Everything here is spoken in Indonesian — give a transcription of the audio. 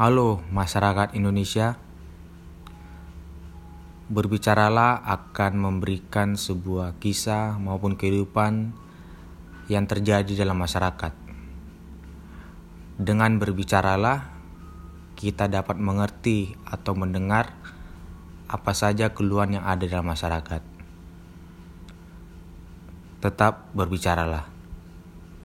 Halo masyarakat Indonesia, berbicaralah akan memberikan sebuah kisah maupun kehidupan yang terjadi dalam masyarakat. Dengan berbicaralah, kita dapat mengerti atau mendengar apa saja keluhan yang ada dalam masyarakat. Tetap berbicaralah.